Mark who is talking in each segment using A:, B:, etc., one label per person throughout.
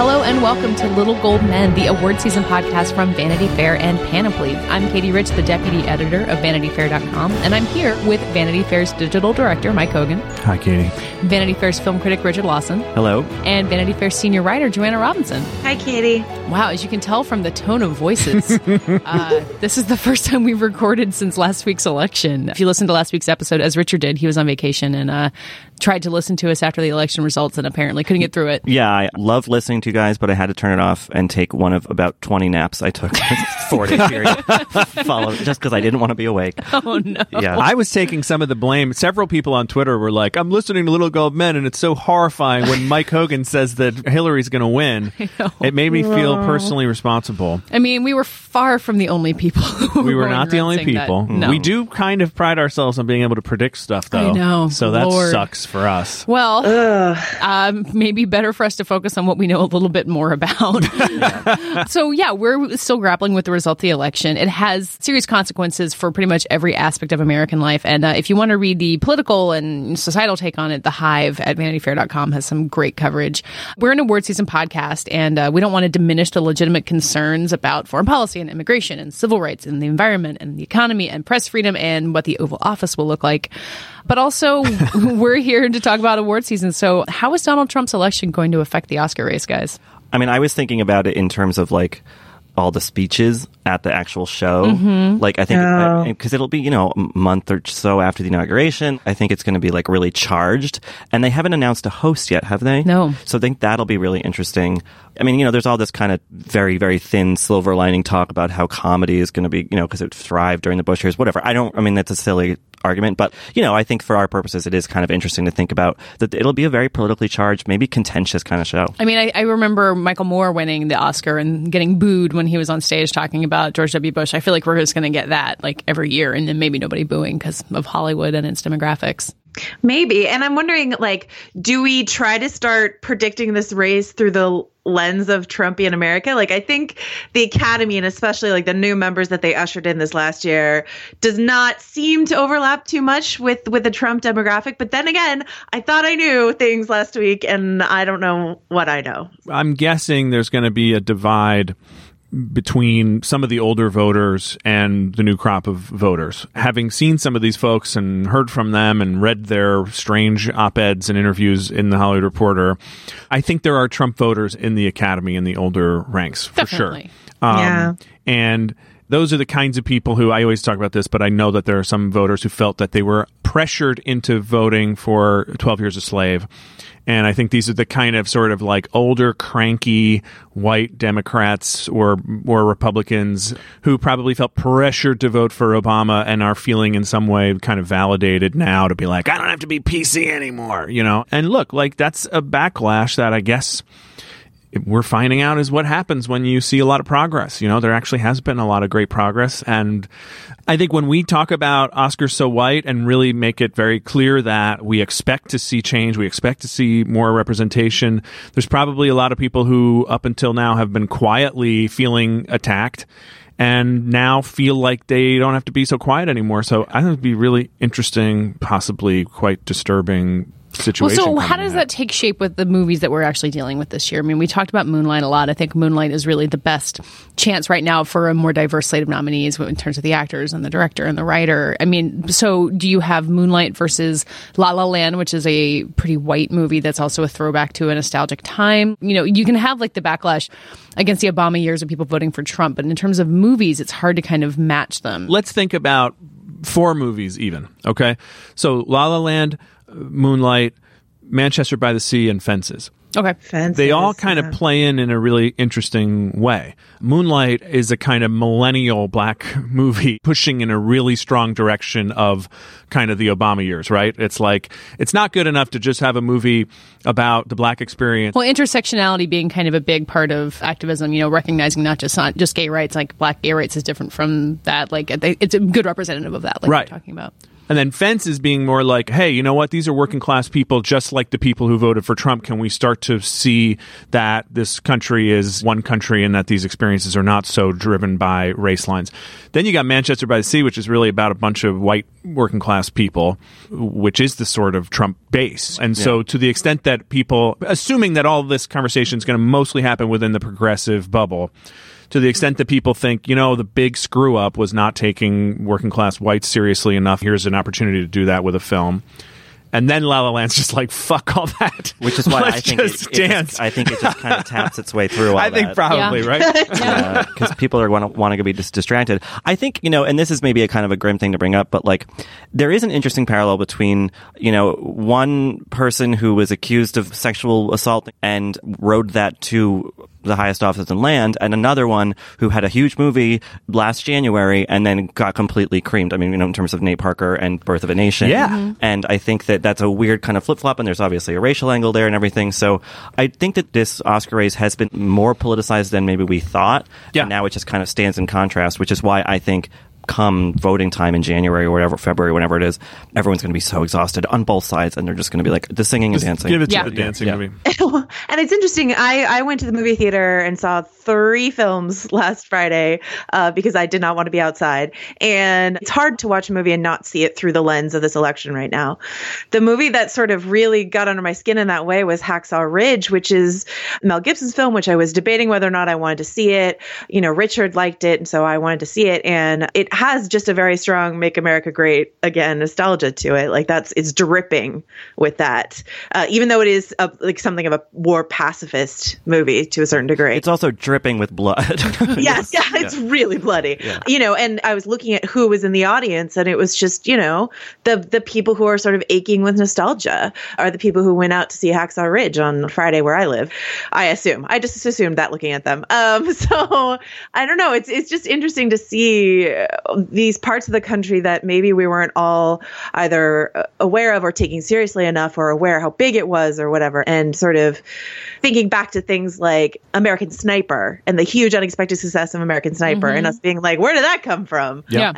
A: Hello and welcome to Little Gold Men, the award season podcast from Vanity Fair and Panoply. I'm Katie Rich, the deputy editor of VanityFair.com, and I'm here with Vanity Fair's digital director, Mike Hogan.
B: Hi, Katie.
A: Vanity Fair's film critic, Richard Lawson.
B: Hello.
A: And Vanity Fair's senior writer, Joanna Robinson.
C: Hi, Katie.
A: Wow, as you can tell from the tone of voices, uh, this is the first time we've recorded since last week's election. If you listened to last week's episode, as Richard did, he was on vacation and uh, tried to listen to us after the election results and apparently couldn't get through it.
B: Yeah, I love listening to you guys, but I had to turn it off and take one of about 20 naps I took four day period follow just because I didn't want to be awake.
A: Oh, no.
B: Yeah.
D: I was taking some of the blame. Several people on Twitter were like, I'm listening to Little Gold Men, and it's so horrifying when Mike Hogan says that Hillary's going to win. It made me feel personally responsible.
A: I mean, we were far from the only people. Who
D: We were not the only
A: saying that.
D: people.
A: No.
D: We do kind of pride ourselves on being able to predict stuff, though.
A: I know.
D: So that
A: Lord.
D: sucks for us.
A: Well, um, maybe better for us to focus on what we know a little bit more about. so, yeah, we're still grappling with the result of the election. It has serious consequences for pretty much every aspect of American life. And uh, if you want to read the political and societal take on it, The Hive at VanityFair.com has some great coverage. We're an award season podcast, and uh, we don't want to diminish the legitimate concerns about foreign policy and immigration and civil rights and the environment and the economy and press freedom and what the Oval Office will look like. But also, we're here to talk about award season. So, how is Donald Trump's election going to affect the Oscar race, guys?
B: I mean, I was thinking about it in terms of like all the speeches at the actual show.
A: Mm-hmm.
B: Like, I think because it'll be you know a month or so after the inauguration. I think it's going to be like really charged, and they haven't announced a host yet, have they?
A: No.
B: So I think that'll be really interesting. I mean, you know, there's all this kind of very, very thin silver lining talk about how comedy is going to be, you know, because it thrived during the Bush years, whatever. I don't, I mean, that's a silly argument, but, you know, I think for our purposes, it is kind of interesting to think about that it'll be a very politically charged, maybe contentious kind of show.
A: I mean, I, I remember Michael Moore winning the Oscar and getting booed when he was on stage talking about George W. Bush. I feel like we're just going to get that like every year, and then maybe nobody booing because of Hollywood and its demographics.
C: Maybe. And I'm wondering, like, do we try to start predicting this race through the lens of Trumpian America? Like, I think the Academy, and especially like the new members that they ushered in this last year, does not seem to overlap too much with with the Trump demographic. But then again, I thought I knew things last week, and I don't know what I know.
D: I'm guessing there's going to be a divide between some of the older voters and the new crop of voters. Having seen some of these folks and heard from them and read their strange op eds and interviews in the Hollywood Reporter, I think there are Trump voters in the academy in the older ranks for
A: Definitely.
D: sure. Um,
C: Yeah.
D: And those are the kinds of people who I always talk about this, but I know that there are some voters who felt that they were pressured into voting for 12 Years a Slave. And I think these are the kind of sort of like older, cranky white Democrats or or Republicans who probably felt pressured to vote for Obama and are feeling in some way kind of validated now to be like, I don't have to be PC anymore, you know. And look, like that's a backlash that I guess we're finding out is what happens when you see a lot of progress. You know, there actually has been a lot of great progress. And I think when we talk about Oscars So White and really make it very clear that we expect to see change, we expect to see more representation, there's probably a lot of people who up until now have been quietly feeling attacked and now feel like they don't have to be so quiet anymore. So I think it'd be really interesting, possibly quite disturbing
A: Well, so how does that take shape with the movies that we're actually dealing with this year? I mean, we talked about Moonlight a lot. I think Moonlight is really the best chance right now for a more diverse slate of nominees in terms of the actors and the director and the writer. I mean, so do you have Moonlight versus La La Land, which is a pretty white movie that's also a throwback to a nostalgic time? You know, you can have like the backlash against the Obama years of people voting for Trump, but in terms of movies, it's hard to kind of match them.
D: let's think about four movies even okay so la la land moonlight Manchester by the Sea, and Fences.
A: Okay.
C: Fences,
D: They all kind
C: yeah.
D: of play in in a really interesting way. Moonlight is a kind of millennial black movie pushing in a really strong direction of kind of the Obama years, right? It's like, it's not good enough to just have a movie about the black experience.
A: Well, intersectionality being kind of a big part of activism, you know, recognizing not just not just gay rights, like black gay rights is different from that. Like it's a good representative of that, like
D: Right.
A: we're talking about.
D: And then Fences being more like, hey, you know what? These are working class people just like the people who voted for Trump. Can we start to see that this country is one country and that these experiences are not so driven by race lines? Then you got Manchester by the Sea, which is really about a bunch of white working class people, which is the sort of Trump base. And so to the extent that people, assuming that all this conversation is going to mostly happen within the progressive bubble, to the extent that people think, you know, the big screw up was not taking working class whites seriously enough. Here's an opportunity to do that with a film. And then La La Land's just like fuck all that,
B: Which is why
D: Let's
B: I think
D: just
B: it, it
D: dance.
B: just, I think it just kind of taps its way through. All
D: I think
B: that.
D: probably
A: Yeah.
D: right.
B: because uh, people are want to want to be dis- distracted. I think you know, and this is maybe a kind of a grim thing to bring up, but like there is an interesting parallel between you know one person who was accused of sexual assault and rode that to the highest office in land, and another one who had a huge movie last January and then got completely creamed. I mean, you know, in terms of Nate Parker and Birth of a Nation.
D: Yeah. Mhm.
B: And I think that that's a weird kind of flip flop, and there's obviously a racial angle there and everything. So I think that this Oscar race has been more politicized than maybe we thought.
D: Yeah.
B: And now it just kind of stands in contrast, which is why I think come voting time in January or whatever, February, whenever it is, everyone's going to be so exhausted on both sides, and they're just going to be like the singing and dancing.
D: Give it to
A: Yeah.
D: the dancing
B: Yeah.
D: movie.
C: and it's interesting. I, I went to the movie theater and saw three films last Friday uh, because I did not want to be outside. And it's hard to watch a movie and not see it through the lens of this election right now. The movie that sort of really got under my skin in that way was Hacksaw Ridge, which is Mel Gibson's film, which I was debating whether or not I wanted to see it. You know, Richard liked it, and so I wanted to see it. And it has just a very strong "Make America Great Again" nostalgia to it. Like that's it's dripping with that, uh, even though it is a, like something of a war pacifist movie to a certain degree.
B: It's also dripping with blood.
C: yes, yeah, it's really bloody. You know, and I was looking at who was in the audience, and it was just you know the the people who are sort of aching with nostalgia are the people who went out to see Hacksaw Ridge on Friday where I live. I assume. I just assumed that looking at them. Um, so I don't know. It's it's just interesting to see these parts of the country that maybe we weren't all either uh, aware of or taking seriously enough, or aware how big it was, or whatever, and sort of thinking back to things like American Sniper and the huge unexpected success of American Sniper, and us being like, where did that come from?
A: Yeah.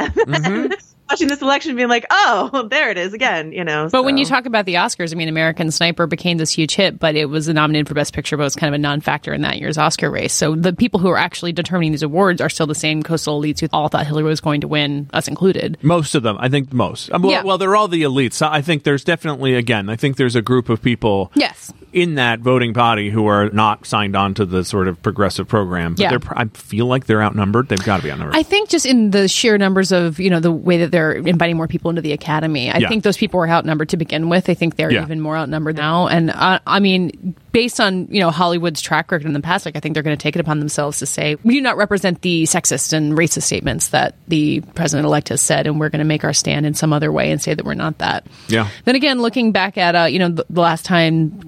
C: Watching this election, being like, oh, there it is again. You know.
A: But when you talk about the Oscars, I mean, American Sniper became this huge hit, but it was nominated for Best Picture, but was kind of a non-factor in that year's Oscar race. So the people who are actually determining these awards are still the same coastal elites who all thought Hillary was going to win, us included.
D: Most of them, I think most. Um, Well,
A: Yeah.
D: well, they're all the elites. I think there's definitely, again, I think there's a group of people
A: Yes.
D: in that voting body who are not signed on to the sort of progressive program. But
A: Yeah.
D: they're, I feel like they're outnumbered. They've got to be outnumbered.
A: I think just in the sheer numbers of, you know, the way that they're inviting more people into the academy, I
D: Yeah.
A: think those people were outnumbered to begin with. I think they're
D: Yeah.
A: even more outnumbered now. And uh, I mean, based on, you know, Hollywood's track record in the past, like I think they're going to take it upon themselves to say, we do not represent the sexist and racist statements that the president elect has said, and we're going to make our stand in some other way and say that we're not that.
D: Yeah.
A: Then again, looking back at, uh, you know, the, the last time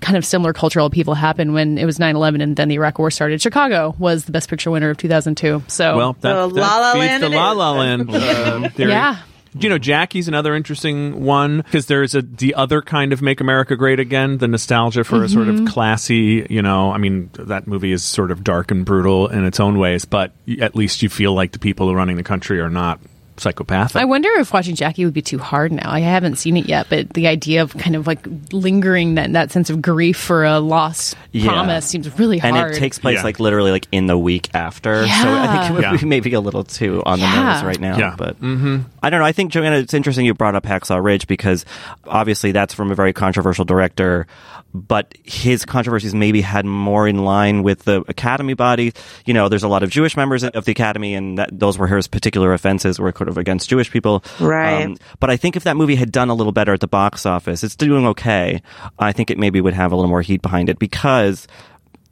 A: kind of similar cultural upheaval happened when it was 9 11 and then the Iraq War started, Chicago was the best picture winner of 2002. So,
D: well, that,
C: The
D: that
C: La La Land
D: the La. La Land um, theory.
A: Yeah.
D: You know, Jackie's another interesting one because there's a the other kind of "Make America Great Again," the nostalgia for a sort
A: Mm-hmm.
D: of classy. You know, I mean, that movie is sort of dark and brutal in its own ways, but at least you feel like the people running the country are not psychopathic.
A: I wonder if watching Jackie would be too hard now. I haven't seen it yet, but the idea of kind of like lingering that, that sense of grief for a lost
B: Yeah.
A: promise seems really hard.
B: and it takes place
D: Yeah.
B: like literally like in the week after. So I think it would
D: Yeah.
B: be maybe a little too on the
A: Yeah.
B: nose right now.
D: Yeah.
B: But mm-hmm. I don't know. I think Joanna, it's interesting you brought up Hacksaw Ridge because obviously that's from a very controversial director. But his controversies maybe had more in line with the Academy body. You know, there's a lot of Jewish members of the Academy, and that, those were his particular offenses, were kind of against Jewish people. Um,
C: Right.
B: but I think if that movie had done a little better at the box office, it's doing okay. I think it maybe would have a little more heat behind it because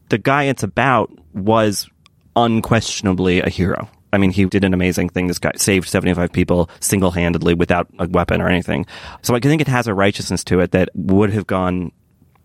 B: the guy it's about was unquestionably a hero. I mean, he did an amazing thing. This guy saved 75 people single handedly without a weapon or anything. So I think it has a righteousness to it that would have gone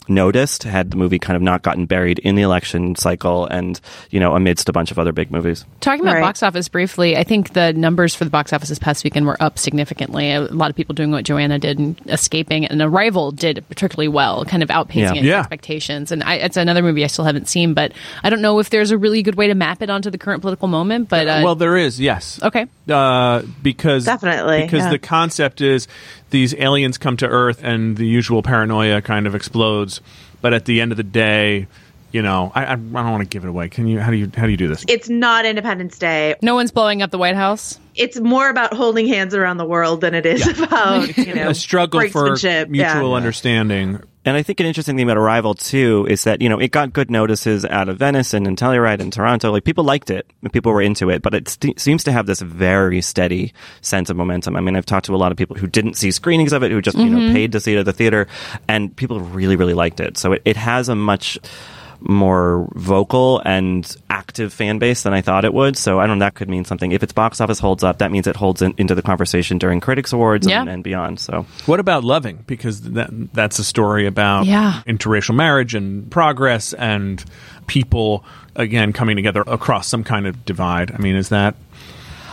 B: noticed had the movie kind of not gotten buried in the election cycle and, you know, amidst a bunch of other big movies.
A: Talking about
C: Right.
A: box office briefly, I think the numbers for the box office this past weekend were up significantly. A lot of people doing what Joanna did and escaping, and Arrival did particularly well, kind of outpacing
B: Yeah.
A: its
D: Yeah.
A: expectations. And I, it's another movie I still haven't seen, but I don't know if there's a really good way to map it onto the current political moment. But uh,
D: well, there is, yes.
A: okay,
D: Uh, because
C: Definitely,
D: because
C: yeah.
D: the concept is these aliens come to Earth and the usual paranoia kind of explodes, but at the end of the day, you know, I, I, I don't want to give it away. Can you? How do you? How do you do this?
C: It's not Independence Day.
A: no one's blowing up the White House.
C: It's more about holding hands around the world than it is about you know
D: a struggle for
C: brinksmanship.
D: mutual
C: Yeah.
D: understanding.
B: And I think an interesting thing about Arrival too is that you know it got good notices out of Venice and in Telluride and Toronto. Like people liked it, and people were into it, but it st- seems to have this very steady sense of momentum. I mean, I've talked to a lot of people who didn't see screenings of it, who just you know mm-hmm. paid to see it at the theater, and people really really liked it. So it, it has a much more vocal and active fan base than I thought it would. So I don't know, that could mean something. If its box office holds up, that means it holds in, into the conversation during Critics Awards
A: Yeah.
B: and, and beyond. So
D: What about Loving? Because that that's a story about
A: Yeah.
D: interracial marriage and progress and people again coming together across some kind of divide. I mean, is that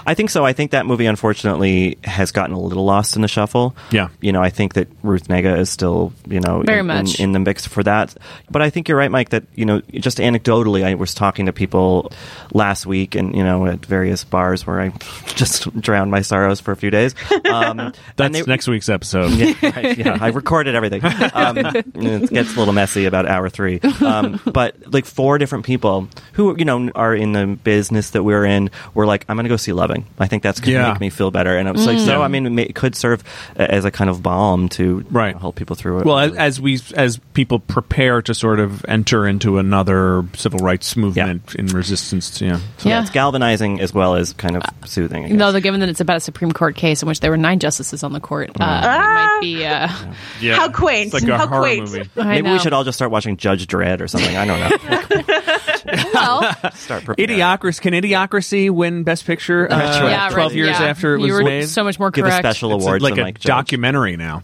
B: I think so. I think that movie, unfortunately, has gotten a little lost in the shuffle.
D: Yeah.
B: You know, I think that Ruth Negga is still, you know,
A: Very
B: in,
A: much.
B: in, in the mix for that. But I think you're right, Mike, that, you know, just anecdotally, I was talking to people last week and, you know, at various bars where I just drowned my sorrows for a few days. Um,
D: that's
B: they-
D: next week's episode?
B: yeah, right, yeah, I recorded everything. Um, it gets a little messy about hour three. Um, but like four different people who you know are in the business that we're in were like, I'm going to go see Loving. I think that's going to
D: Yeah.
B: make me feel better. And it was like, so
D: Yeah.
B: I mean, it, could serve as a kind of balm to
D: Right.
B: you know, help people through it.
D: Well, as, as we as people prepare to sort of enter into another civil rights movement in resistance, to yeah.
B: So
A: Yeah.
B: it's galvanizing as well as kind of soothing. I guess.
A: No, given that it's about a Supreme Court case in which there were nine justices on the court, uh, it might be. Uh,
D: yeah.
C: How quaint.
D: It's like a
C: How quaint.
D: movie.
B: Maybe
A: know.
B: we should all just start watching Judge Dredd or something. I don't know.
A: well,
B: Start preparing.
D: Idiocracy can Idiocracy win Best Picture? Uh,
B: That's right.
A: yeah,
D: Twelve
A: right,
D: years
A: yeah.
D: after it was
A: you were
D: made.
A: so much more
B: Give a special
D: It's
B: award
D: like
B: to
D: a
B: Mike Judge.
D: documentary now.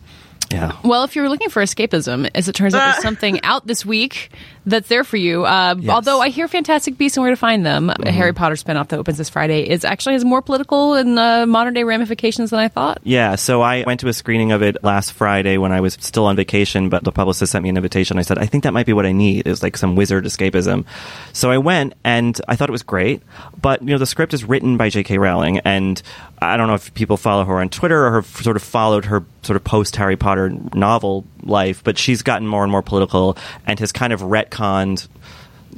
B: Yeah.
A: Well, if you're looking for escapism, as it turns out, there's something out this week that's there for you. Uh, Although I hear Fantastic Beasts and Where to Find Them, a Harry Potter spinoff that opens this Friday, is actually has more political and uh, modern day ramifications than I thought.
B: Yeah, so I went to a screening of it last Friday when I was still on vacation, but the publicist sent me an invitation. I said, I think that might be what I need, is like some wizard escapism. So I went and I thought it was great, but you know, the script is written by J.K. Rowling, and I don't know if people follow her on Twitter or have sort of followed her sort of post Harry Potter novel life, but she's gotten more and more political and has kind of retconned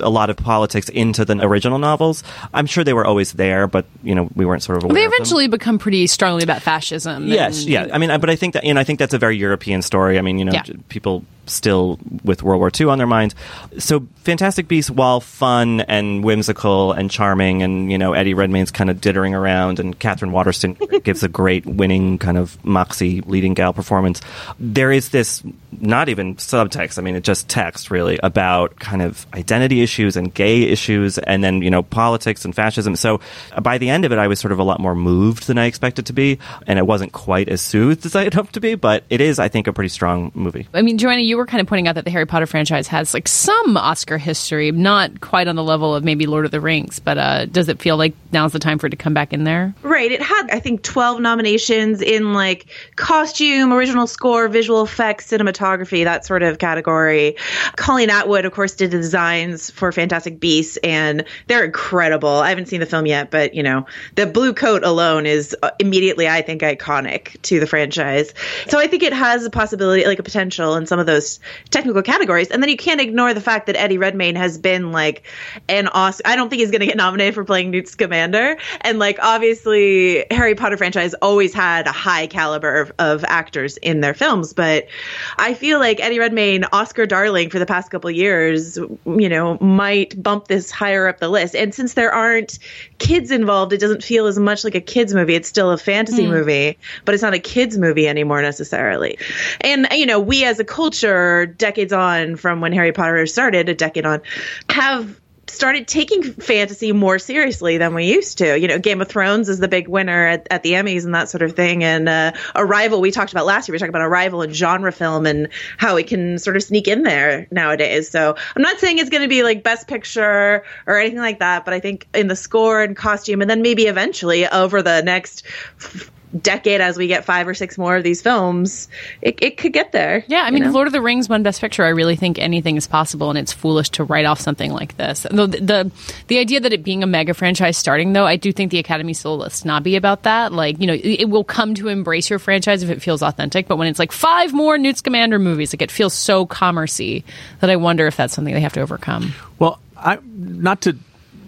B: a lot of politics into the original novels. I'm sure they were always there, but you know, we weren't sort of aware
A: They
B: of them.
A: eventually become pretty strongly about fascism.
B: Yes,
A: and-
B: yeah. I mean, I- but I think that, and I think that's a very European story. I mean, you know,
A: Yeah.
B: people still with World War II on their minds. So, Fantastic Beasts, while fun and whimsical and charming, and you know, Eddie Redmayne's kind of dittering around, and Katherine Waterston gives a great winning kind of moxie leading gal performance. There is this not even subtext. I mean, it's just text really about kind of identity issues and gay issues, and then you know, politics and fascism. So, by the end of it, I was sort of a lot more moved than I expected to be, and it wasn't quite as soothed as I had hoped to be. But it is, I think, a pretty strong movie.
A: I mean, Joanna, you were kind of pointing out that the Harry Potter franchise has like some Oscar history, not quite on the level of maybe Lord of the Rings, but uh, does it feel like now's the time for it to come back in there?
C: Right. It had, I think, 12 nominations in like costume, original score, visual effects, cinematography, that sort of category. Colleen Atwood, of course, did the designs for Fantastic Beasts, and they're incredible. I haven't seen the film yet, but, you know, the blue coat alone is uh, immediately, I think, iconic to the franchise. So I think it has a possibility, like a potential in some of those technical categories. And then you can't ignore the fact that Eddie Redmayne has been like an Oscar. I don't think he's going to get nominated for playing Newt Scamander. And like, obviously, Harry Potter franchise always had a high caliber of, of actors in their films. But I feel like Eddie Redmayne, Oscar darling for the past couple years, you know, might bump this higher up the list. And since there aren't kids involved, it doesn't feel as much like a kids movie. It's still a fantasy hmm. movie, but it's not a kids movie anymore necessarily. And you know, we as a culture, decades on from when Harry Potter started, a decade on, have started taking fantasy more seriously than we used to. You know, Game of Thrones is the big winner at, at the Emmys and that sort of thing. And uh, Arrival, we talked about last year. We talked about Arrival and genre film and how it can sort of sneak in there nowadays. So I'm not saying it's going to be like Best Picture or anything like that, but I think in the score and costume, and then maybe eventually over the next decade as we get five or six more of these films, it, it could get there.
A: Yeah, I mean,
C: know?
A: Lord of the Rings won Best Picture. I really think anything is possible, and it's foolish to write off something like this. The, the the idea that it being a mega franchise starting, though, I do think the Academy's still a little snobby about that. Like, you know, it, it will come to embrace your franchise if it feels authentic, but when it's like five more Newt Scamander movies, like it feels so commercy that I wonder if that's something they have to overcome.
D: Well, I not to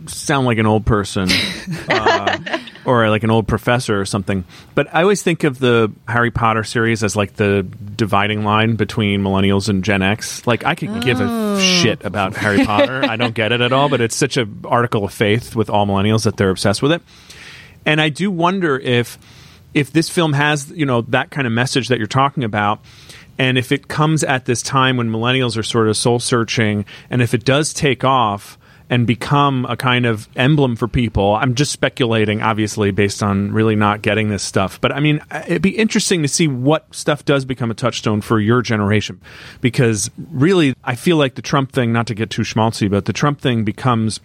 D: sound like an old person uh, or like an old professor or something, but I always think of the Harry Potter series as like the dividing line between millennials and Gen X. Like I could give a oh. shit about Harry Potter. I don't get it at all, but it's such a article of faith with all millennials that they're obsessed with it. And I do wonder if if this film has, you know, that kind of message that you're talking about and if it comes at this time when millennials are sort of soul searching and if it does take off and become a kind of emblem for people. I'm just speculating, obviously, based on really not getting this stuff. But I mean, uh, it'd be interesting to see what stuff does become a touchstone for your generation. Because really, I feel like the Trump thing, not to get too schmaltzy, but the Trump thing becomes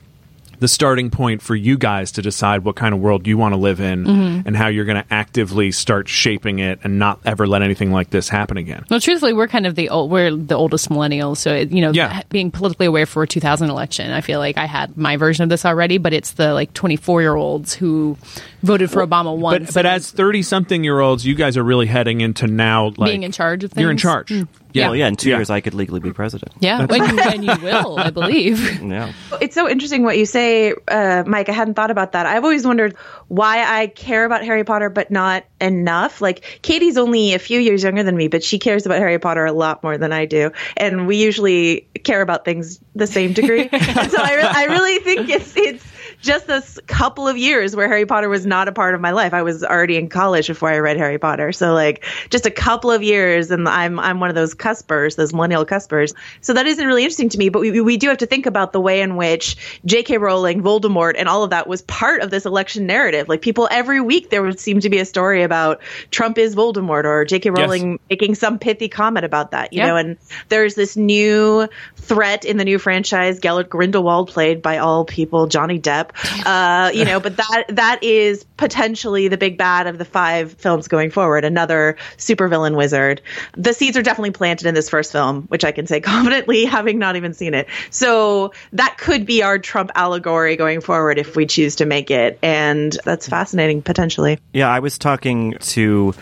D: the starting point for you guys to decide what kind of world you want to live in
A: Mm-hmm.
D: and how you're going to actively start shaping it and not ever let anything like this happen again.
A: Well, truthfully, we're kind of the old, we're the oldest millennials, so it, you know,
D: Yeah.
A: being politically aware for a 2000 election, I feel like I had my version of this already, but it's the like 24 year olds who voted for Obama once.
D: But, but as 30 something year olds, you guys are really heading into now like
A: Being in charge of things.
D: You're in charge.
A: Mm.
D: Yeah.
B: Well, yeah, in two
D: Yeah.
B: years I could legally be president.
A: yeah, when you, when you will, I believe.
B: Yeah.
C: It's so interesting what you say, uh, Mike. I hadn't thought about that. I've always wondered why I care about Harry Potter, but not enough. Like Katie's only a few years younger than me, but she cares about Harry Potter a lot more than I do, and we usually care about things the same degree. so I, re- I really think it's it's just this couple of years where Harry Potter was not a part of my life. I was already in college before I read Harry Potter. So like just a couple of years and I'm I'm one of those cuspers, those millennial cuspers. So that isn't really interesting to me, but we we do have to think about the way in which J.K. Rowling, Voldemort and all of that was part of this election narrative. Like people every week there would seem to be a story about Trump is Voldemort or J.K. Rowling making some pithy comment about that, you
A: Yeah.
C: know, and there's this new threat in the new franchise, Gellert Grindelwald, played by all people, Johnny Depp. Uh, you know, but that that is potentially the big bad of the five films going forward. Another supervillain wizard. The seeds are definitely planted in this first film, which I can say confidently, having not even seen it. So that could be our Trump allegory going forward if we choose to make it, and that's fascinating potentially.
B: Yeah, I was talking to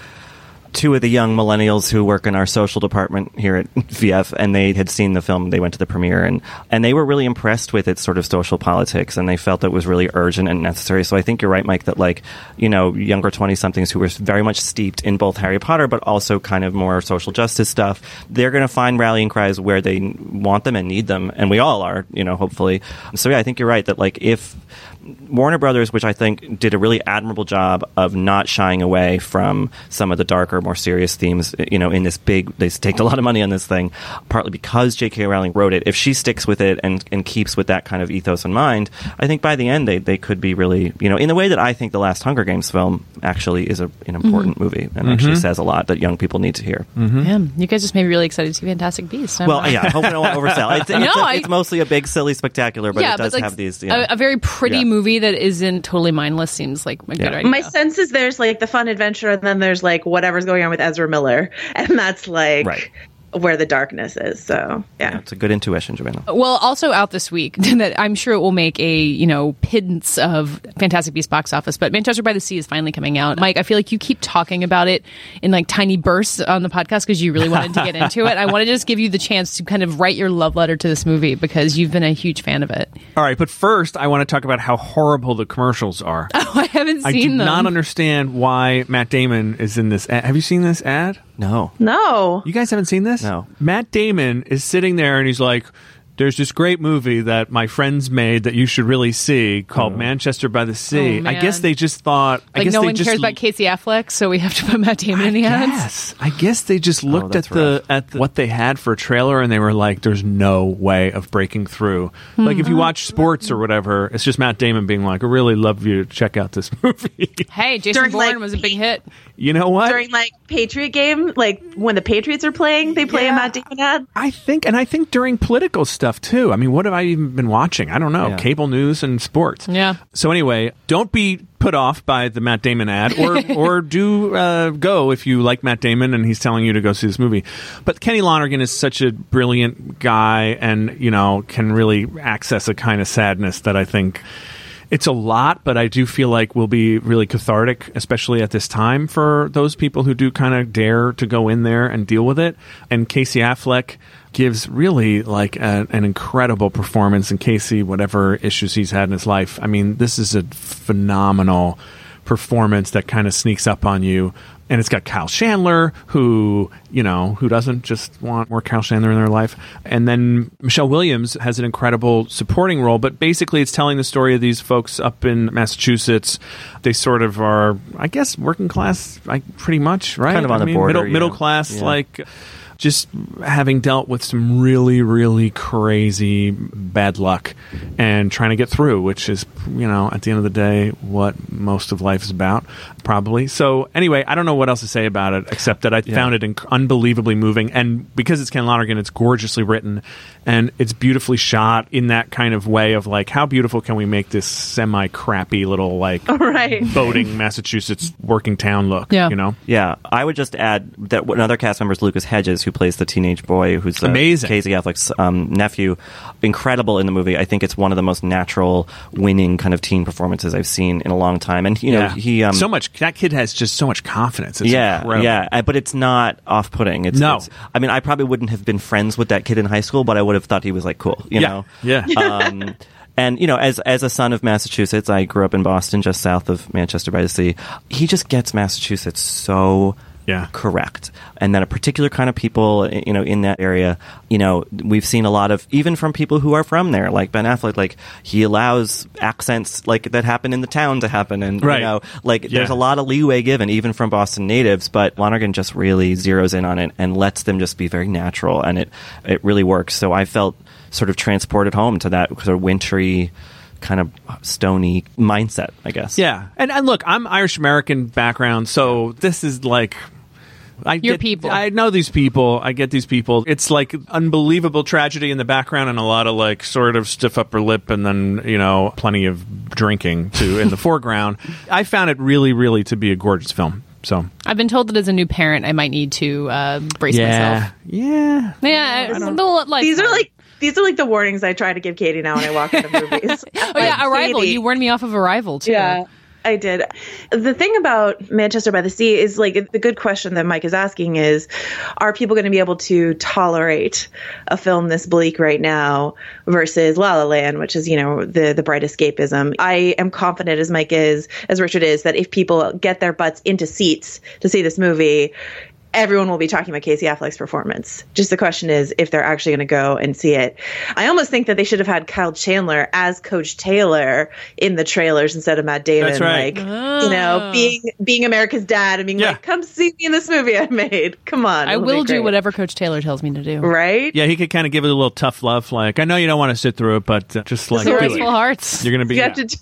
B: two of the young millennials who work in our social department here at VF, and they had seen the film. They went to the premiere, and and they were really impressed with its sort of social politics, and they felt it was really urgent and necessary. So I think you're right, Mike, that like you know younger twenty somethings who were very much steeped in both Harry Potter, but also kind of more social justice stuff, they're going to find rallying cries where they want them and need them, and we all are, you know, hopefully. So yeah, I think you're right that like if Warner Brothers, which I think did a really admirable job of not shying away from some of the darker, more serious themes, you know, in this big, they staked a lot of money on this thing, partly because J.K. Rowling wrote it. If she sticks with it and, and keeps with that kind of ethos in mind, I think by the end they, they could be really, you know, in the way that I think the last Hunger Games film actually is a, an important mm-hmm. movie and actually mm-hmm. says a lot that young people need to hear. Mm-hmm.
A: Yeah, you guys just made me really excited to see Fantastic Beasts. I'm,
B: Well, yeah, I hope I don't oversell. It's, it's,
A: No,
B: it's mostly a big, silly spectacular, but
A: yeah,
B: it does
A: but like
B: have these. You
A: a, a very pretty
B: Yeah.
A: movie that isn't totally mindless seems like a good idea.
C: My sense is there's like the fun adventure, and then there's like whatever's going on with Ezra Miller, and that's like
B: Right.
C: Where the darkness is. So yeah.
B: it's a good intuition, Joanna.
A: Well, also out this week that I'm sure it will make a you know pittance of Fantastic Beasts box office. But Manchester by the Sea is finally coming out. Mike, I feel like you keep talking about it in like tiny bursts on the podcast because you really wanted to get into it. I want to just give you the chance to kind of write your love letter to this movie because you've been a huge fan of it.
D: All right, but first I want to talk about how horrible the commercials are.
A: Oh, I haven't
D: I
A: seen I
D: do
A: them.
D: not understand why Matt Damon is in this. Ad. Have you seen this ad?
B: No.
C: No.
D: You guys haven't seen this?
B: No.
D: Matt Damon is sitting there and he's like, there's this great movie that my friends made that you should really see called oh. Manchester by the Sea.
A: Oh,
D: I guess they just thought. I
A: Like
D: guess
A: no
D: they
A: one
D: just
A: cares about Casey Affleck, so we have to put Matt Damon in the ads.
D: Yes, I guess they just oh, looked at
B: that's
D: the at the, what they had for a trailer and they were like, "There's no way of breaking through." Like if you mm-hmm. watch sports or whatever, it's just Matt Damon being like, "I really love you to check out this movie."
A: Hey, Jason Bourne
C: like,
A: was a big hit.
D: You know what?
C: During like Patriot game, like when the Patriots are playing, they play
D: Yeah.
C: a Matt Damon ad.
D: I think, and I think during political stuff too. I mean, what have I even been watching? I don't know.
B: Yeah.
D: Cable news and sports.
A: Yeah.
D: So anyway, don't be put off by the Matt Damon ad, or or do uh, go if you like Matt Damon and he's telling you to go see this movie. But Kenny Lonergan is such a brilliant guy, and you know can really access a kind of sadness that I think. It's a lot, but I do feel like will be really cathartic, especially at this time for those people who do kind of dare to go in there and deal with it. And Casey Affleck gives really like a, an incredible performance. And Casey, whatever issues he's had in his life, I mean, this is a phenomenal performance that kind of sneaks up on you. And it's got Kyle Chandler, who, you know, who doesn't just want more Kyle Chandler in their life. And then Michelle Williams has an incredible supporting role, but basically it's telling the story of these folks up in Massachusetts. They sort of are, I guess, working class, like pretty much, right?
B: Kind of on
D: I
B: the
D: mean,
B: border,
D: Middle,
B: yeah.
D: middle class,
B: Yeah.
D: like just having dealt with some really, really crazy bad luck and trying to get through, which is, you know, at the end of the day, what most of life is about, probably. So, anyway, I don't know what else to say about it except that I found it inc- unbelievably moving. And because it's Ken Lonergan, it's gorgeously written and it's beautifully shot in that kind of way of like, how beautiful can we make this semi crappy little, like,
C: Right.
D: boating Massachusetts working town look,
A: Yeah.
D: you know?
B: Yeah, I would just add that another cast member is Lucas Hedges, who plays the teenage boy, who's uh,
D: Amazing.
B: Casey Affleck's um, nephew. Incredible in the movie. I think it's one of the most natural, winning kind of teen performances I've seen in a long time. And you know,
D: yeah.
B: he um,
D: so much, that kid has just so much confidence. It's
B: yeah,
D: incredible.
B: yeah, uh, but it's not off-putting. It's,
D: No.
B: it's- I mean, I probably wouldn't have been friends with that kid in high school, but I would have thought he was like cool. You
D: Yeah,
B: know,
D: yeah.
B: um, and you know, as as a son of Massachusetts, I grew up in Boston, just south of Manchester by the Sea. He just gets Massachusetts so
D: Yeah.
B: correct, and then a particular kind of people, you know, in that area. You know, we've seen a lot of even from people who are from there, like Ben Affleck. Like he allows accents like that happen in the town to happen, and
D: Right.
B: you know, like
D: Yeah.
B: there's a lot of leeway given, even from Boston natives. But Lonergan just really zeroes in on it and lets them just be very natural, and it it really works. So I felt sort of transported home to that sort of wintry, kind of stony mindset, I guess.
D: Yeah, and and look, I'm Irish American background, so this is like. I
A: Your
D: get,
A: people.
D: I know these people. I get these people. It's like unbelievable tragedy in the background and a lot of like sort of stiff upper lip and then, you know, plenty of drinking too in the foreground. I found it really, really to be a gorgeous film. So,
A: I've been told that as a new parent, I might need to uh, brace myself.
D: Yeah.
A: Yeah, it's a little like
C: These are like these are like the warnings I try to give Katie now when I walk into movies.
A: Oh yeah, Arrival. You warned me off of Arrival too.
C: Yeah. I did. The thing about Manchester by the Sea is like the good question that Mike is asking is are people going to be able to tolerate a film this bleak right now versus La La Land, which is, you know, the the bright escapism. I am confident as Mike is, as Richard is, that if people get their butts into seats to see this movie, everyone will be talking about Casey Affleck's performance. Just the question is if they're actually going to go and see it. I almost think that they should have had Kyle Chandler as Coach Taylor in the trailers instead of Matt Damon.
D: That's right.
C: Like, you know, being being America's dad and being
D: Yeah.
C: like, come see me in this movie I made. Come on.
A: I
C: it'll
A: do whatever Coach Taylor tells me to do.
C: Right?
D: Yeah, he could kind of give it a little tough love. Like, I know you don't want to sit through it, but uh, just like, do it.
A: Hearts.
D: You're going to be.
C: You have to.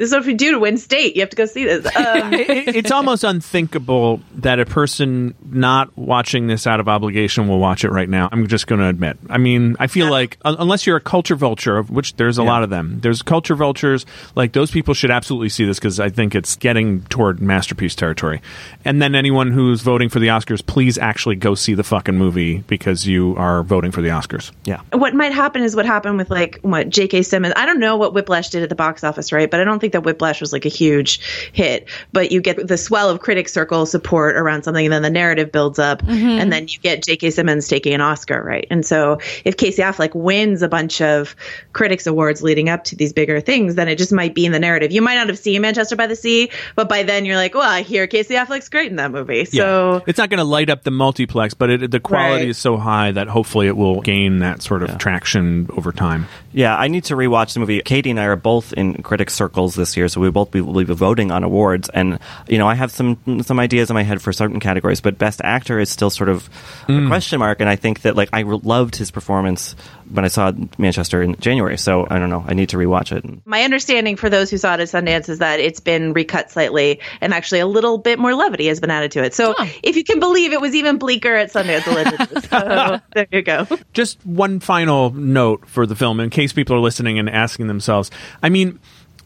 C: This is what you do to win state. You have to go see this. Um,
D: it- it- it's almost unthinkable that a person not watching this out of obligation will watch it right now. I'm just going to admit. I mean, I feel like un- unless you're a culture vulture, of which there's a lot of them. There's culture vultures. Like those people should absolutely see this because I think it's getting toward masterpiece territory. And then anyone who's voting for the Oscars, please actually go see the fucking movie because you are voting for the Oscars.
B: Yeah.
C: what might happen is what happened with like what J.K. Simmons. I don't know what Whiplash did at the box office, right? But I don't think think that Whiplash was like a huge hit, but you get the swell of critic circle support around something, and then the narrative builds up,
A: Mm-hmm.
C: and then you get J.K. Simmons taking an Oscar, right? And so if Casey Affleck wins a bunch of critics awards leading up to these bigger things, then it just might be in the narrative. You might not have seen Manchester by the Sea, but by then you're like, well, I hear Casey Affleck's great in that movie, so.
D: it's not going to light up the multiplex, but it, the quality
C: Right.
D: is so high that hopefully it will gain that sort of traction over time.
B: Yeah, I need to rewatch the movie. Katie and I are both in critic circles this year, so we both be, will be voting on awards. And you know, I have some some ideas in my head for certain categories, but Best Actor is still sort of a hmm. question mark. And I think that like I loved his performance when I saw Manchester in January. So I don't know. I need to rewatch it.
C: My understanding for those who saw it at Sundance is that it's been recut slightly and actually a little bit more levity has been added to it. So if you can believe it was even bleaker at Sundance allegedly. so there you go.
D: Just one final note for the film, in case people are listening and asking themselves. I mean,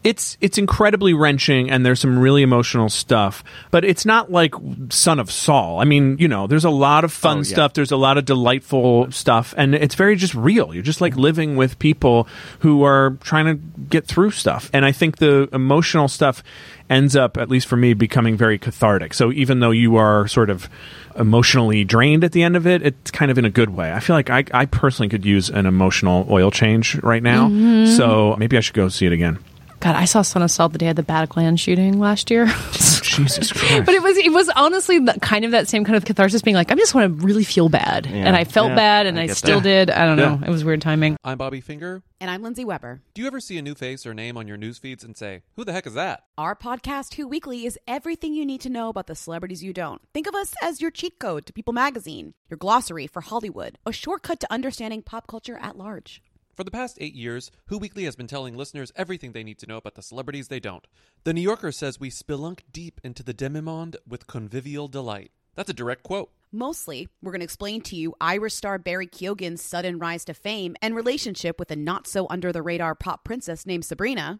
D: it's it's incredibly wrenching, and there's some really emotional stuff. But it's not like Son of Saul. I mean, you know, there's a lot of fun
B: Oh, yeah.
D: stuff. There's a lot of delightful stuff, and it's very just real. You're just like living with people who are trying to get through stuff. And I think the emotional stuff ends up, at least for me, becoming very cathartic. So even though you are sort of emotionally drained at the end of it, it's kind of in a good way. I feel like I, I personally could use an emotional oil change right now. Mm-hmm. So maybe I should go see it again.
A: God, I saw Son of Saul the day of the Bataclan shooting last year.
D: Jesus Christ.
A: But it was it was honestly the, kind of that same kind of catharsis, being like, I just want to really feel bad,
B: Yeah.
A: and I felt
B: Yeah,
A: bad, and
B: I
A: I, still
B: that.
A: did. I don't know. It was weird timing.
E: I'm Bobby Finger.
F: And I'm Lindsey Weber.
E: Do you ever see a new face or name on your news feeds and say, "Who the heck is that?"
F: Our podcast, Who Weekly, is everything you need to know about the celebrities you don't. Think of us as your cheat code to People Magazine, your glossary for Hollywood, a shortcut to understanding pop culture at large.
E: For the past eight years, Who Weekly has been telling listeners everything they need to know about the celebrities they don't. The New Yorker says we spelunk deep into the demimonde with convivial delight. That's a direct quote.
F: Mostly, we're going to explain to you Irish star Barry Keoghan's sudden rise to fame and relationship with a not so under the radar pop princess named Sabrina,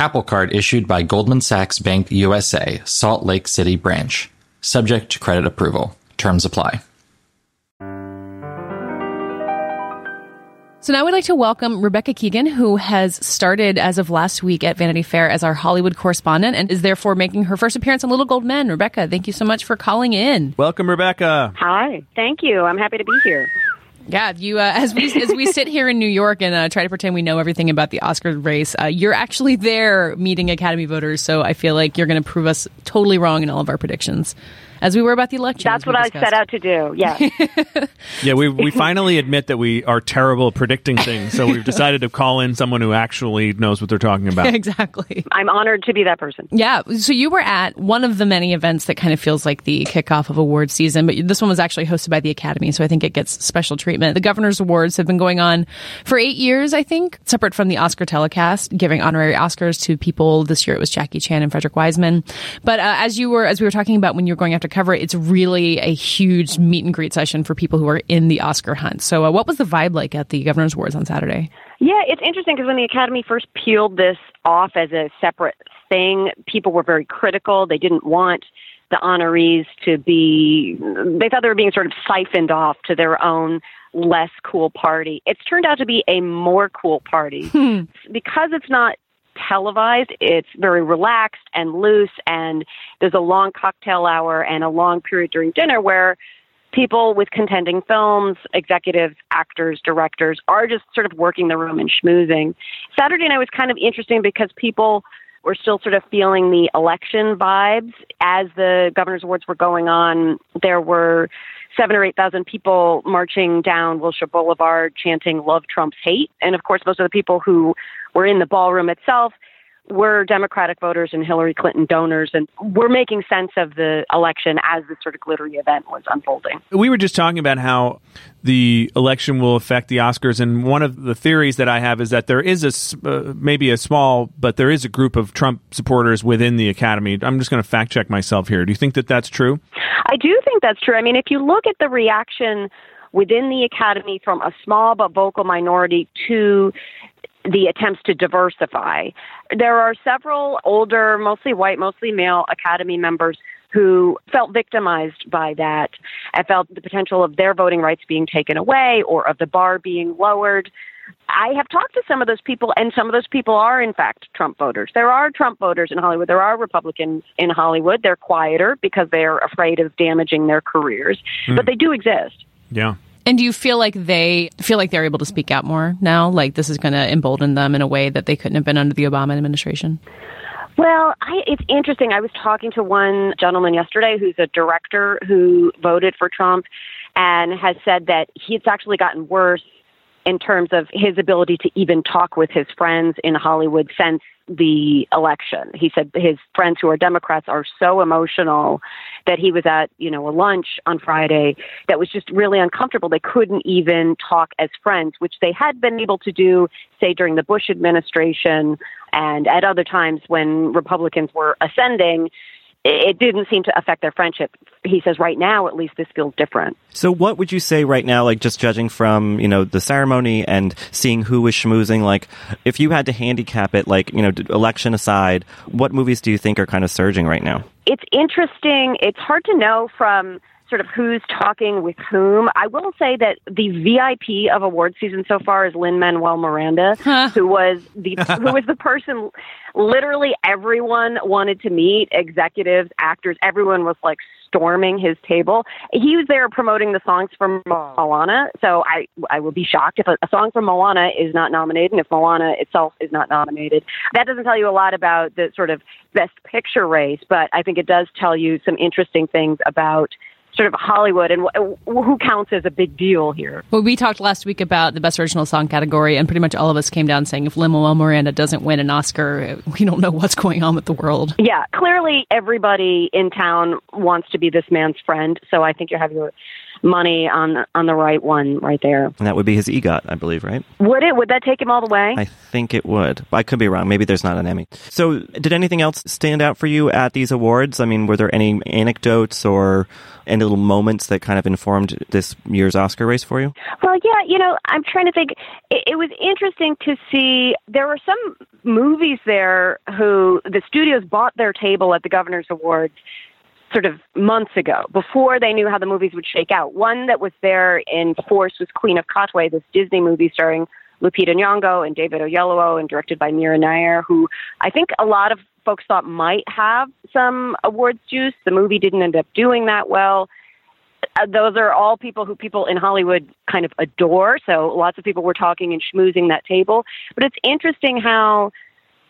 G: Apple Card issued by Goldman Sachs Bank USA, Salt Lake City branch. Subject to credit approval. Terms apply.
A: So now we'd like to welcome Rebecca Keegan, who has started as of last week at Vanity Fair as our Hollywood correspondent and is therefore making her first appearance on Little Gold Men. Rebecca, thank you so much for calling in.
D: Welcome, Rebecca.
H: Hi. Thank you. I'm happy to be here.
A: Yeah, you uh, as we as we sit here in New York and uh, try to pretend we know everything about the Oscar race, uh, you're actually there meeting Academy voters. So I feel like you're going to prove us totally wrong in all of our predictions, as we were about the election.
H: That's
A: as we
H: what I set out to do. Yeah.
D: Yeah, we we finally admit that we are terrible at predicting things, so we've decided to call in someone who actually knows what they're talking about.
A: exactly.
H: I'm honored to be that person.
A: Yeah. So you were at one of the many events that kind of feels like the kickoff of award season, but this one was actually hosted by the Academy. So I think it gets special treatment. The Governor's Awards have been going on for eight years, I think, separate from the Oscar telecast, giving honorary Oscars to people. This year it was Jackie Chan and Frederick Wiseman. But uh, as you were, as we were talking about when you were going out to cover it, it's really a huge meet and greet session for people who are in the Oscar hunt. So uh, what was the vibe like at the Governor's Awards on Saturday?
H: Yeah, it's interesting because when the Academy first peeled this off as a separate thing, people were very critical. They didn't want the honorees to be, they thought they were being sort of siphoned off to their own less cool party. It's turned out to be a more cool party because it's not televised. It's very relaxed and loose, and there's a long cocktail hour and a long period during dinner where people with contending films, executives, actors, directors are just sort of working the room and schmoozing. Saturday night was kind of interesting because people we're still sort of feeling the election vibes. As the governor's awards were going on, there were seven or eight thousand people marching down Wilshire Boulevard chanting "Love Trump's hate," and of course, most of the people who were in the ballroom itself were Democratic voters and Hillary Clinton donors, and we're making sense of the election as this sort of glittery event was unfolding.
D: We were just talking about how the election will affect the Oscars, and one of the theories that I have is that there is a uh, maybe a small, but there is a group of Trump supporters within the Academy. I'm just going to fact check myself here. Do you think that that's true?
H: I do think that's true. I mean, if you look at the reaction within the Academy from a small but vocal minority to the attempts to diversify. There are several older, mostly white, mostly male Academy members who felt victimized by that and felt the potential of their voting rights being taken away or of the bar being lowered. I have talked to some of those people, and some of those people are, in fact, Trump voters. There are Trump voters in Hollywood. There are Republicans in Hollywood. They're quieter because they're afraid of damaging their careers, mm. but they do exist.
D: Yeah.
A: And do you feel like they feel like they're able to speak out more now? Like this is going to embolden them in a way that they couldn't have been under the Obama administration?
H: Well, I, it's interesting. I was talking to one gentleman yesterday who's a director who voted for Trump and has said that it's actually gotten worse in terms of his ability to even talk with his friends in Hollywood since the election. He said his friends who are Democrats are so emotional that he was at, you know, a lunch on Friday that was just really uncomfortable. They couldn't even talk as friends, which they had been able to do, say, during the Bush administration and at other times when Republicans were ascending it didn't seem to affect their friendship. He says right now, at least this feels different.
B: So what would you say right now, like just judging from, you know, the ceremony and seeing who was schmoozing, like if you had to handicap it, like, you know, election aside, what movies do you think are kind of surging right now?
H: It's interesting. It's hard to know from sort of who's talking with whom. I will say that the VIP of award season so far is Lin Manuel Miranda, who was the who was the person literally everyone wanted to meet, executives, actors, everyone was like storming his table. He was there promoting the songs from Moana, so I I would be shocked if a, a song from Moana is not nominated and if Moana itself is not nominated. That doesn't tell you a lot about the sort of best picture race, but I think it does tell you some interesting things about sort of Hollywood and who counts as a big deal here.
A: Well, we talked last week about the Best Original Song category, and pretty much all of us came down saying if Lin-Manuel Miranda doesn't win an Oscar, we don't know what's going on with the world.
H: Yeah, clearly everybody in town wants to be this man's friend, so I think you have your money on on the right one right there.
B: And that would be his EGOT, I believe, right?
H: Would it? Would that take him all the way?
B: I think it would. I could be wrong. Maybe there's not an Emmy. So, did anything else stand out for you at these awards? I mean, were there any anecdotes or any little moments that kind of informed this year's Oscar race for you?
H: Well, yeah, you know, I'm trying to think. It, it was interesting to see there were some movies there who the studios bought their table at the Governor's Awards sort of months ago, before they knew how the movies would shake out. One that was there in force was Queen of Katwe, this Disney movie starring Lupita Nyong'o and David Oyelowo and directed by Mira Nair, who I think a lot of folks thought might have some awards juice. The movie didn't end up doing that well. Uh, those are all people who people in Hollywood kind of adore. So lots of people were talking and schmoozing that table. But it's interesting how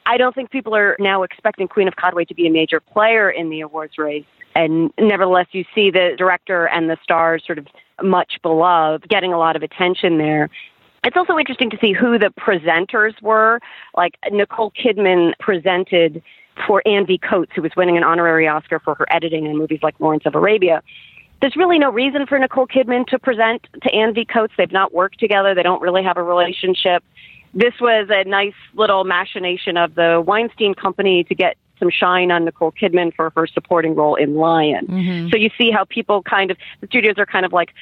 H: I don't think people are now expecting Queen of Katwe to be a major player in the awards race. And nevertheless, you see the director and the stars sort of much beloved, getting a lot of attention there. It's also interesting to see who the presenters were. Like Nicole Kidman presented for Anne V. Coates, who was winning an honorary Oscar for her editing in movies like Lawrence of Arabia. There's really no reason for Nicole Kidman to present to Anne V. Coates. They've not worked together. They don't really have a relationship. This was a nice little machination of the Weinstein Company to get some shine on Nicole Kidman for her supporting role in Lion. Mm-hmm. So you see how people kind of, the studios are kind of like,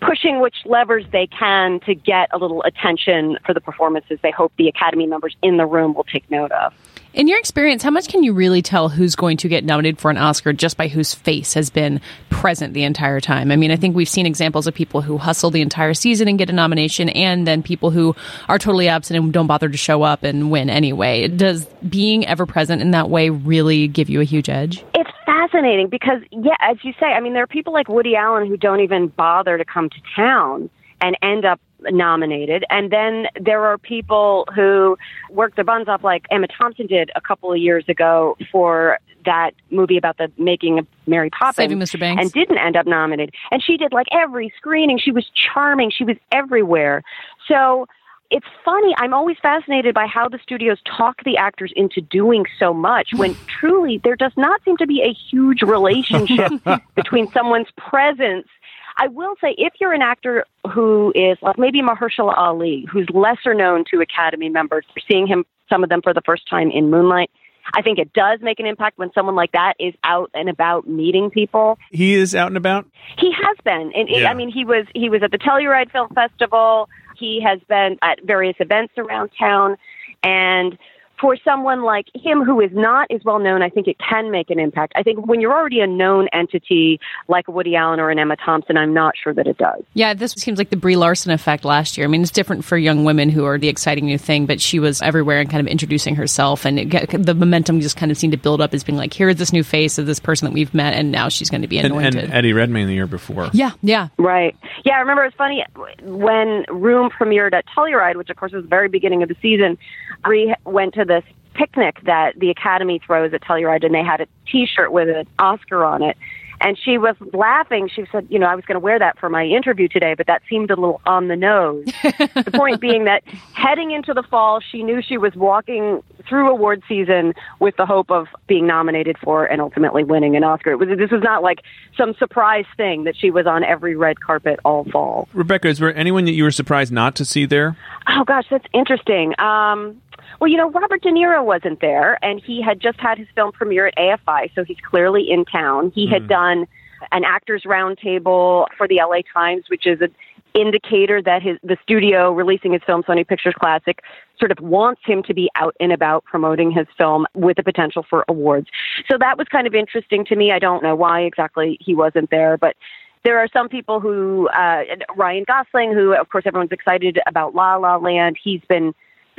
H: pushing which levers they can to get a little attention for the performances they hope the Academy members in the room will take note of.
A: In your experience, how much can you really tell who's going to get nominated for an Oscar just by whose face has been present the entire time? I mean, I think we've seen examples of people who hustle the entire season and get a nomination, and then people who are totally absent and don't bother to show up and win anyway. Does being ever present in that way really give you a huge edge?
H: It's fascinating because, yeah, as you say, I mean, there are people like Woody Allen who don't even bother to come to town and end up nominated. And then there are people who work their buns off, like Emma Thompson did a couple of years ago for that movie about the making of Mary Poppins.
A: Saving Mr. Banks.
H: And didn't end up nominated. And she did like every screening. She was charming. She was everywhere. So it's funny. I'm always fascinated by how the studios talk the actors into doing so much when truly there does not seem to be a huge relationship between someone's presence. I will say, if you're an actor who is like maybe Mahershala Ali, who's lesser known to Academy members, seeing him some of them for the first time in Moonlight, I think it does make an impact when someone like that is out and about meeting people.
D: He is out and about.
H: He has been, and
D: Yeah.
H: I mean, he was he was at the Telluride Film Festival. He has been at various events around town, and for someone like him who is not as well known, I think it can make an impact. I think when you're already a known entity like a Woody Allen or an Emma Thompson, I'm not sure that it does.
A: Yeah, this seems like the Brie Larson effect last year. I mean, it's different for young women who are the exciting new thing, but she was everywhere and kind of introducing herself, and it, the momentum just kind of seemed to build up as being like, here is this new face of this person that we've met, and now she's going to be
D: And,
A: anointed.
D: and Eddie Redmayne the year before.
A: yeah, yeah.
H: Right. Yeah, I remember it was funny when Room premiered at Telluride, which of course was the very beginning of the season. Brie went to this picnic that the Academy throws at Telluride, and they had a T-shirt with an Oscar on it. And she was laughing. She said, "You know, I was going to wear that for my interview today, but that seemed a little on the nose." the point being that heading into the fall, she knew she was walking through award season with the hope of being nominated for and ultimately winning an Oscar. It was, this was not like some surprise thing that she was on every red carpet all fall.
D: Rebecca, is there anyone that you were surprised not to see there?
H: Oh gosh, that's interesting. Um, well, you know, Robert De Niro wasn't there, and he had just had his film premiere at AFI, so he's clearly in town. He had done an actors roundtable for the LA Times, which is an indicator that his the studio releasing his film Sony Pictures Classic sort of wants him to be out and about promoting his film with the potential for awards. So that was kind of interesting to me. I don't know why exactly he wasn't there, but there are some people who uh, Ryan Gosling, who of course everyone's excited about La La Land. He's been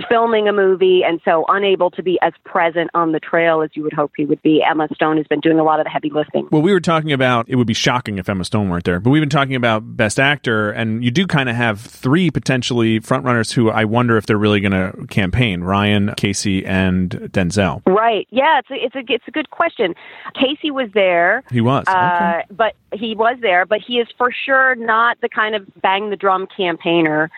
H: filming a movie and so unable to be as present on the trail as you would hope he would be. Emma Stone has been doing a lot of the heavy lifting.
D: Well, we were talking about it would be shocking if Emma Stone weren't there, but we've been talking about Best Actor, and you do kind of have three potentially frontrunners who I wonder if they're really going to campaign: Ryan, Casey, and Denzel.
H: Right. Yeah, it's a, it's a it's a good question. Casey was there.
D: He was.
H: Uh, but he was there, but he is for sure not the kind of bang the drum campaigner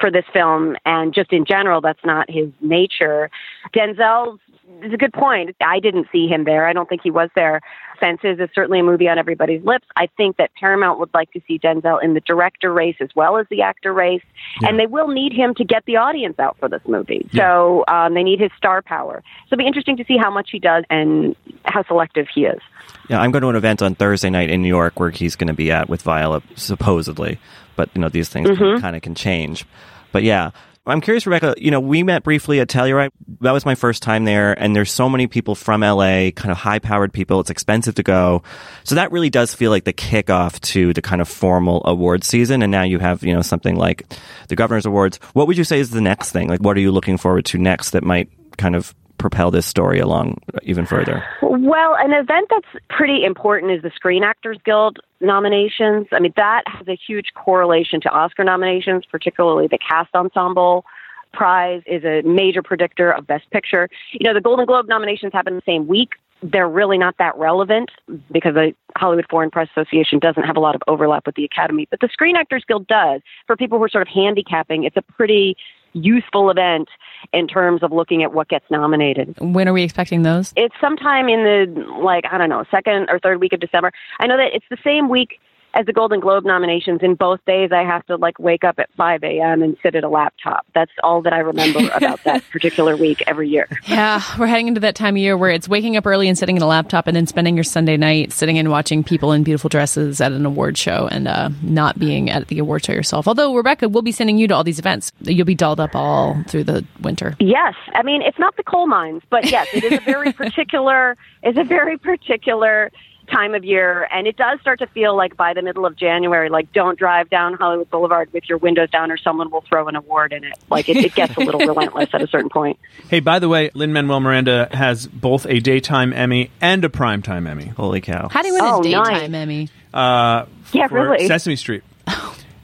H: for this film, and just in general, that's not his nature. Denzel is a good point. I didn't see him there. I don't think he was there. Fences is certainly a movie on everybody's lips. I think that Paramount would like to see Denzel in the director race as well as the actor race, and they will need him to get the audience out for this movie. So um, they need his star power. So it'll be interesting to see how much he does and how selective he is.
B: Yeah, I'm going to an event on Thursday night in New York where he's going to be at with Viola, supposedly. But you know, these things mm-hmm. kind of can change. But yeah, I'm curious, Rebecca. You know, we met briefly at Telluride. That was my first time there, and there's so many people from LA, kind of high-powered people. It's expensive to go, so that really does feel like the kickoff to the kind of formal award season. And now you have, you know, something like the Governor's Awards. What would you say is the next thing? Like, what are you looking forward to next that might kind of propel this story along even further?
H: Well, an event that's pretty important is the Screen Actors Guild nominations. I mean, that has a huge correlation to Oscar nominations, particularly the cast ensemble prize is a major predictor of Best Picture. You know, the Golden Globe nominations happen the same week. They're really not that relevant because the Hollywood Foreign Press Association doesn't have a lot of overlap with the Academy, but the Screen Actors Guild does. For people who are sort of handicapping, it's a pretty useful event in terms of looking at what gets nominated.
A: When are we expecting those?
H: It's sometime in the like I don't know second or third week of December. I know that it's the same week as the Golden Globe nominations. In both days, I have to like wake up at 5 a.m. and sit at a laptop. That's all that I remember about that particular week every year.
A: Yeah, we're heading into that time of year where it's waking up early and sitting at a laptop and then spending your Sunday night sitting and watching people in beautiful dresses at an award show and uh, not being at the award show yourself. Although, Rebecca, we'll be sending you to all these events. You'll be dolled up all through the winter.
H: Yes, I mean it's not the coal mines, but yes, it is a very particular. It's a very particular time of year, and it does start to feel like by the middle of January, like don't drive down Hollywood Boulevard with your windows down, or someone will throw an award in it. Like it, it gets a little relentless at a certain point.
D: Hey, by the way, Lin Manuel Miranda has both a daytime Emmy and a primetime Emmy.
B: Holy cow!
A: How do you win
H: Oh,
A: a
H: nice.
A: daytime Emmy?
D: Uh,
H: Yeah, really.
D: Sesame Street.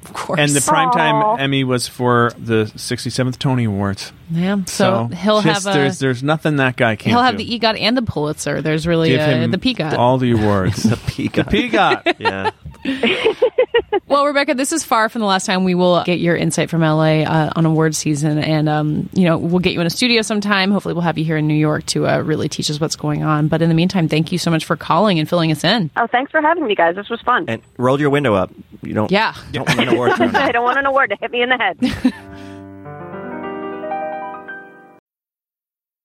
A: Of course.
D: And the primetime Emmy was for the 67th Tony Awards.
A: yeah. So, he'll
D: just
A: have a
D: there's there's nothing that guy can't
A: he'll have
D: do.
A: the EGOT and the Pulitzer. There's really
D: Give
A: uh,
D: him
A: the PEGOT.
D: all the awards.
B: The peacock.
D: The Peacock.
B: yeah.
A: Well, Rebecca, this is far from the last time we will get your insight from LA uh, on award season, and um, you know we'll get you in a studio sometime. Hopefully, we'll have you here in New York to uh, really teach us what's going on. But in the meantime, thank you so much for calling and filling us in.
H: Oh, thanks for having me, guys. This was fun.
B: And roll your window up. You don't.
A: Yeah.
B: Don't want an award.
H: I don't want an award to hit me in the head.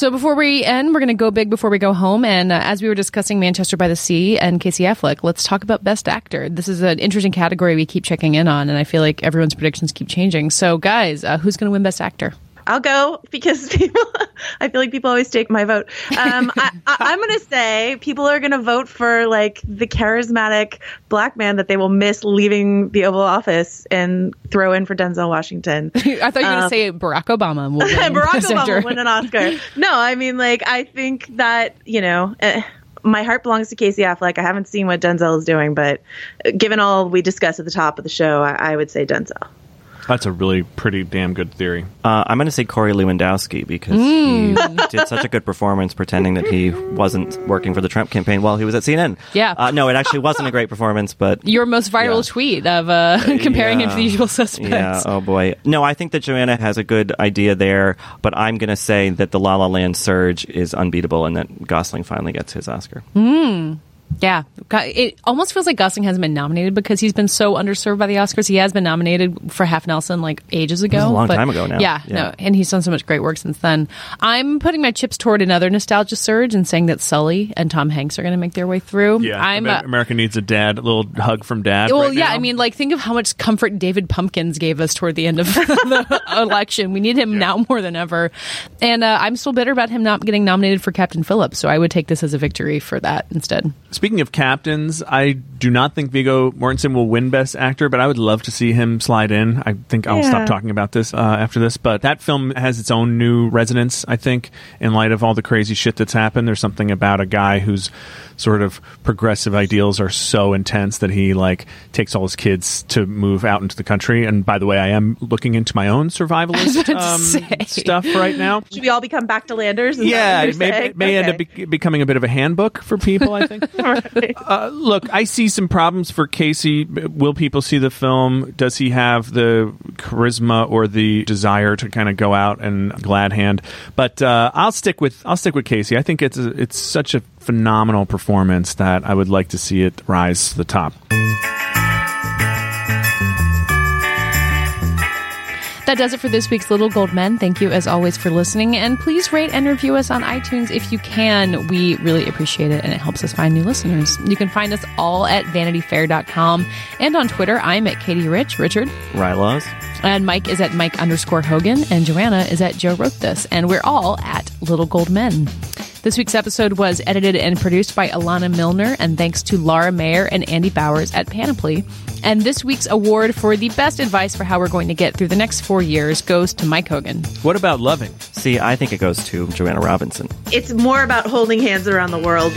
A: So before we end, we're going to go big before we go home. And uh, as we were discussing Manchester by the Sea and Casey Affleck, let's talk about Best Actor. This is an interesting category we keep checking in on, and I feel like everyone's predictions keep changing. So, guys, uh, who's going to win Best Actor?
C: I'll go because people. I feel like people always take my vote. Um, I, I, I'm going to say people are going to vote for like the charismatic black man that they will miss leaving the Oval Office and throw in for Denzel Washington.
A: I thought you were going to
C: Um,
A: say Barack Obama. Will
C: Barack Obama win an Oscar. No, I mean like I think that you know. Eh, my heart belongs to Casey Affleck. I haven't seen what Denzel is doing, but given all we discussed at the top of the show, I, I would say Denzel.
D: That's a really pretty damn good theory.
B: Uh, I'm going to say Corey Lewandowski because
A: Mm.
B: he did such a good performance pretending that he wasn't working for the Trump campaign while he was at CNN.
A: Yeah.
B: Uh, no, it actually wasn't a great performance, but
A: Your most viral
B: Yeah.
A: tweet of uh, comparing him to the usual suspects.
B: Yeah. Oh boy. No, I think that Joanna has a good idea there, but I'm going to say that the La La Land surge is unbeatable, and that Gosling finally gets his Oscar.
A: Yeah, it almost feels like Gosling hasn't been nominated because he's been so underserved by the Oscars. He has been nominated for Half Nelson like ages ago,
B: was a long
A: but-
B: time ago now.
A: Yeah,
B: Yeah.
A: no, and he's done so much great work since then. I'm putting my chips toward another nostalgia surge and saying that Sully and Tom Hanks are going to make their way through.
D: Yeah,
A: I'm.
D: Amer-
A: uh,
D: America needs a dad, a little hug from dad.
A: well,
D: right
A: yeah,
D: now.
A: I mean, like, think of how much comfort David Pumpkins gave us toward the end of the election. We need him now more than ever. And uh, I'm still bitter about him not getting nominated for Captain Phillips, so I would take this as a victory for that instead.
D: Speaking of captains, I do not think Viggo Mortensen will win Best Actor, but I would love to see him slide in. I think I'll
C: Yeah.
D: stop talking about this uh, after this. But that film has its own new resonance, I think, in light of all the crazy shit that's happened. There's something about a guy whose sort of progressive ideals are so intense that he like takes all his kids to move out into the country. And by the way, I am looking into my own survivalist um, stuff right now.
C: Should we all become back to landers? Is
D: Yeah, it
C: you're
D: may,
C: saying?
D: it may end up be- becoming a bit of a handbook for people, I think. uh, look, I see some problems for Casey. Will people see the film? Does he have the charisma or the desire to kind of go out and glad hand? But uh, I'll stick with I'll stick with Casey. I think it's a, it's such a phenomenal performance that I would like to see it rise to the top.
A: That does it for this week's Little Gold Men. Thank you, as always, for listening. And please rate and review us on iTunes if you can. We really appreciate it, and it helps us find new listeners. You can find us all at vanityfair.com. And on Twitter, I'm at Katey Rich. Richard.
B: Rylaws.
A: And Mike is at Mike underscore Hogan. And Joanna is at Joe Wrote This. And we're all at Little Gold Men. This week's episode was edited and produced by Alana Milner. And thanks to Laura Mayer and Andy Bowers at Panoply. And this week's award for the best advice for how we're going to get through the next four years goes to Mike Hogan.
D: What about loving?
B: See, I think it goes to Joanna Robinson.
C: It's more about holding hands around the world.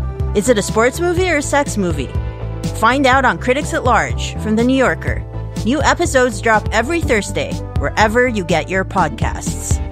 I: Is it a sports movie or a sex movie? Find out on Critics at Large from The New Yorker. New episodes drop every Thursday, wherever you get your podcasts.